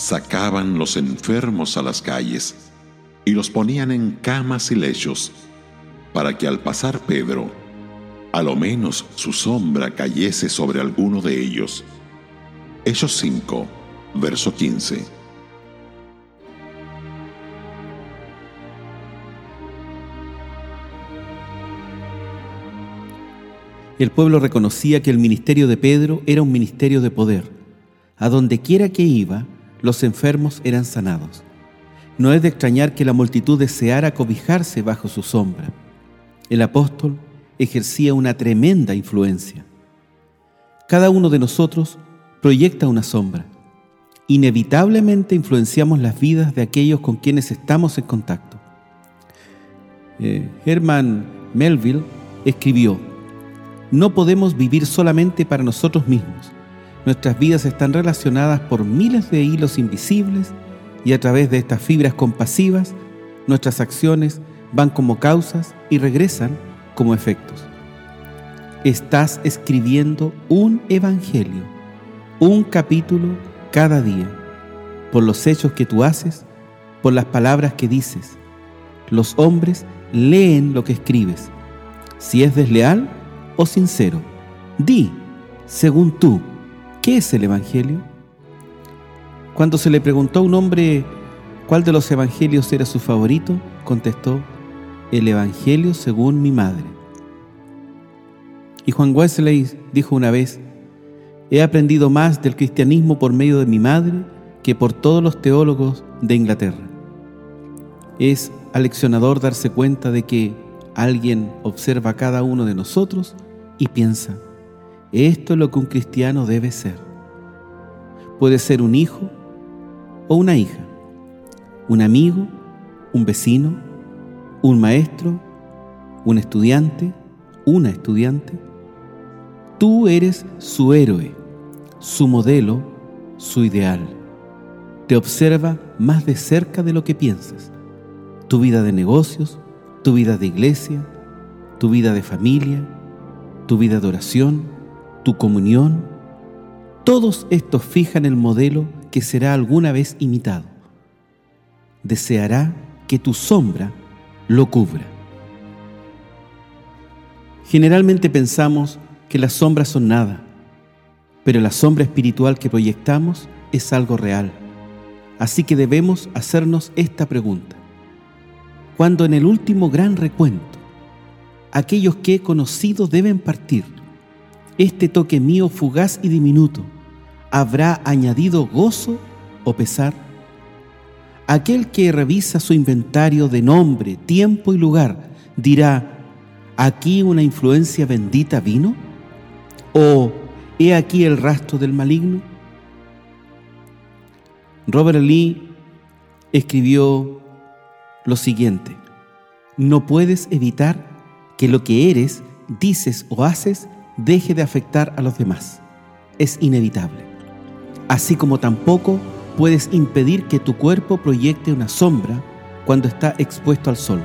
sacaban los enfermos a las calles y los ponían en camas y lechos, para que al pasar Pedro, a lo menos su sombra cayese sobre alguno de ellos. Hechos 5, verso 15. El pueblo reconocía que el ministerio de Pedro era un ministerio de poder. A donde quiera que iba, los enfermos eran sanados. No es de extrañar que la multitud deseara cobijarse bajo su sombra. El apóstol ejercía una tremenda influencia. Cada uno de nosotros proyecta una sombra. Inevitablemente influenciamos las vidas de aquellos con quienes estamos en contacto. Eh, Herman Melville escribió, no podemos vivir solamente para nosotros mismos. Nuestras vidas están relacionadas por miles de hilos invisibles y a través de estas fibras compasivas, nuestras acciones van como causas y regresan como efectos. Estás escribiendo un evangelio, un capítulo cada día, por los hechos que tú haces, por las palabras que dices. Los hombres leen lo que escribes. Si es desleal o sincero, di, según tú, ¿qué es el evangelio? Cuando se le preguntó a un hombre cuál de los evangelios era su favorito, contestó, el evangelio según mi madre. Y Juan Wesley dijo una vez, he aprendido más del cristianismo por medio de mi madre que por todos los teólogos de Inglaterra. Es aleccionador darse cuenta de que alguien observa a cada uno de nosotros y piensa, esto es lo que un cristiano debe ser. Puede ser un hijo o una hija, un amigo, un vecino, un maestro, un estudiante, una estudiante. Tú eres su héroe, su modelo, su ideal. Te observa más de cerca de lo que piensas. Tu vida de negocios, tu vida de iglesia, tu vida de familia, tu vida de oración, tu comunión. Todos estos fijan el modelo que será alguna vez imitado. Deseará que tu sombra lo cubra. Generalmente pensamos que las sombras son nada, pero la sombra espiritual que proyectamos es algo real. Así que debemos hacernos esta pregunta. Cuando en el último gran recuento, aquellos que he conocido deben partir, este toque mío fugaz y diminuto, ¿habrá añadido gozo o pesar? Aquel que revisa su inventario de nombre, tiempo y lugar dirá, ¿aquí una influencia bendita vino? ¿O he aquí el rastro del maligno? Robert Lee escribió lo siguiente, no puedes evitar que lo que eres, dices o haces deje de afectar a los demás. Es inevitable así como tampoco puedes impedir que tu cuerpo proyecte una sombra cuando está expuesto al sol.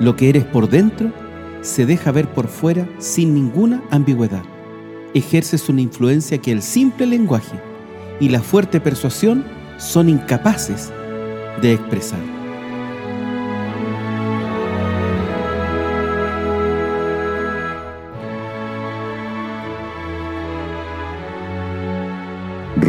Lo que eres por dentro se deja ver por fuera sin ninguna ambigüedad. Ejerces una influencia que el simple lenguaje y la fuerte persuasión son incapaces de expresar.